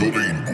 Slovene.